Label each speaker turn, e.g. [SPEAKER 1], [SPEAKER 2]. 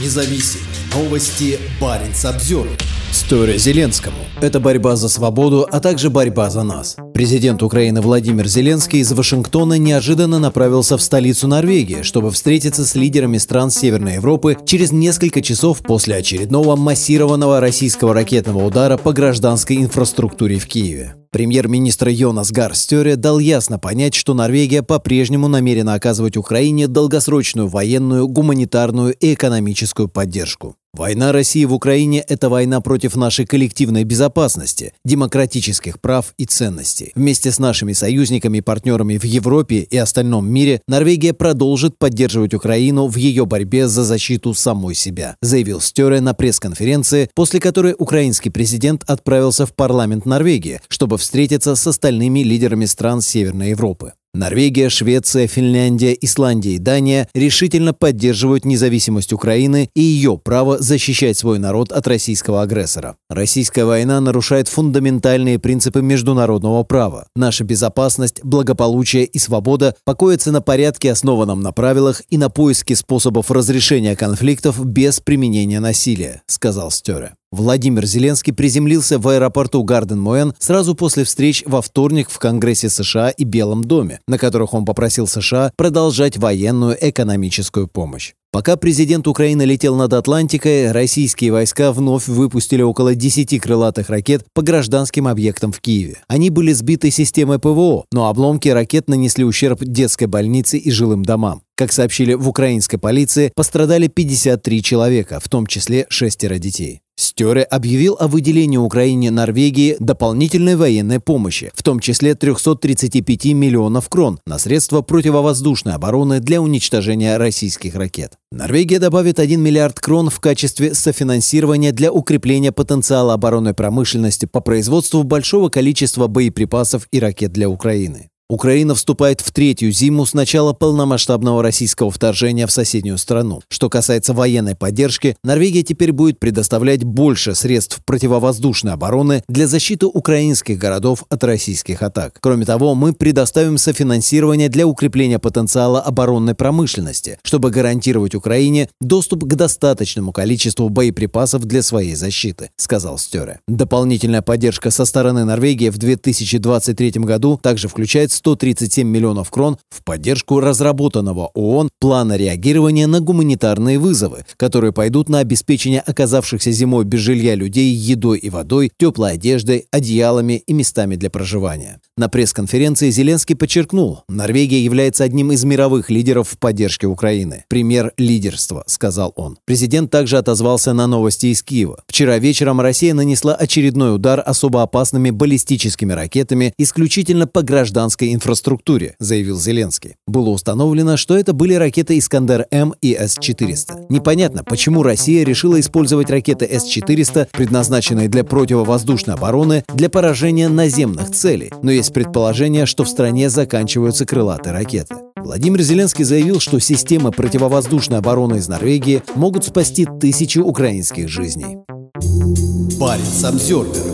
[SPEAKER 1] Независимые новости. Барин обзор. История Зеленскому. Это борьба за свободу, а также борьба за нас. Президент Украины Владимир Зеленский из Вашингтона неожиданно направился в столицу Норвегии, чтобы встретиться с лидерами стран Северной Европы через несколько часов после очередного массированного российского ракетного удара по гражданской инфраструктуре в Киеве. Премьер-министр Йонас Гар Стёре дал ясно понять, что Норвегия по-прежнему намерена оказывать Украине долгосрочную военную, гуманитарную и экономическую поддержку. Война России в Украине – это война против нашей коллективной безопасности, демократических прав и ценностей. Вместе с нашими союзниками и партнерами в Европе и остальном мире Норвегия продолжит поддерживать Украину в ее борьбе за защиту самой себя, заявил Стере на пресс-конференции, после которой украинский президент отправился в парламент Норвегии, чтобы встретиться с остальными лидерами стран Северной Европы. Норвегия, Швеция, Финляндия, Исландия и Дания решительно поддерживают независимость Украины и ее право защищать свой народ от российского агрессора. Российская война нарушает фундаментальные принципы международного права. Наша безопасность, благополучие и свобода покоятся на порядке, основанном на правилах и на поиске способов разрешения конфликтов без применения насилия, сказал Стере. Владимир Зеленский приземлился в аэропорту Гарден-Моэн сразу после встреч во вторник в Конгрессе США и Белом доме, на которых он попросил США продолжать военную экономическую помощь. Пока президент Украины летел над Атлантикой, российские войска вновь выпустили около 10 крылатых ракет по гражданским объектам в Киеве. Они были сбиты системой ПВО, но обломки ракет нанесли ущерб детской больнице и жилым домам. Как сообщили в украинской полиции, пострадали 53 человека, в том числе шестеро детей. Стере объявил о выделении Украине Норвегии дополнительной военной помощи, в том числе 335 миллионов крон на средства противовоздушной обороны для уничтожения российских ракет. Норвегия добавит 1 миллиард крон в качестве софинансирования для укрепления потенциала оборонной промышленности по производству большого количества боеприпасов и ракет для Украины. Украина вступает в третью зиму с начала полномасштабного российского вторжения в соседнюю страну. Что касается военной поддержки, Норвегия теперь будет предоставлять больше средств противовоздушной обороны для защиты украинских городов от российских атак. Кроме того, мы предоставим софинансирование для укрепления потенциала оборонной промышленности, чтобы гарантировать Украине доступ к достаточному количеству боеприпасов для своей защиты, сказал Стере. Дополнительная поддержка со стороны Норвегии в 2023 году также включает 137 миллионов крон в поддержку разработанного ООН плана реагирования на гуманитарные вызовы, которые пойдут на обеспечение оказавшихся зимой без жилья людей едой и водой, теплой одеждой, одеялами и местами для проживания. На пресс-конференции Зеленский подчеркнул, Норвегия является одним из мировых лидеров в поддержке Украины. Пример лидерства, сказал он. Президент также отозвался на новости из Киева. Вчера вечером Россия нанесла очередной удар особо опасными баллистическими ракетами исключительно по гражданской критической инфраструктуре, заявил Зеленский. Было установлено, что это были ракеты «Искандер-М» и С-400. Непонятно, почему Россия решила использовать ракеты С-400, предназначенные для противовоздушной обороны, для поражения наземных целей, но есть предположение, что в стране заканчиваются крылатые ракеты. Владимир Зеленский заявил, что системы противовоздушной обороны из Норвегии могут спасти тысячи украинских жизней. Парень Самсервер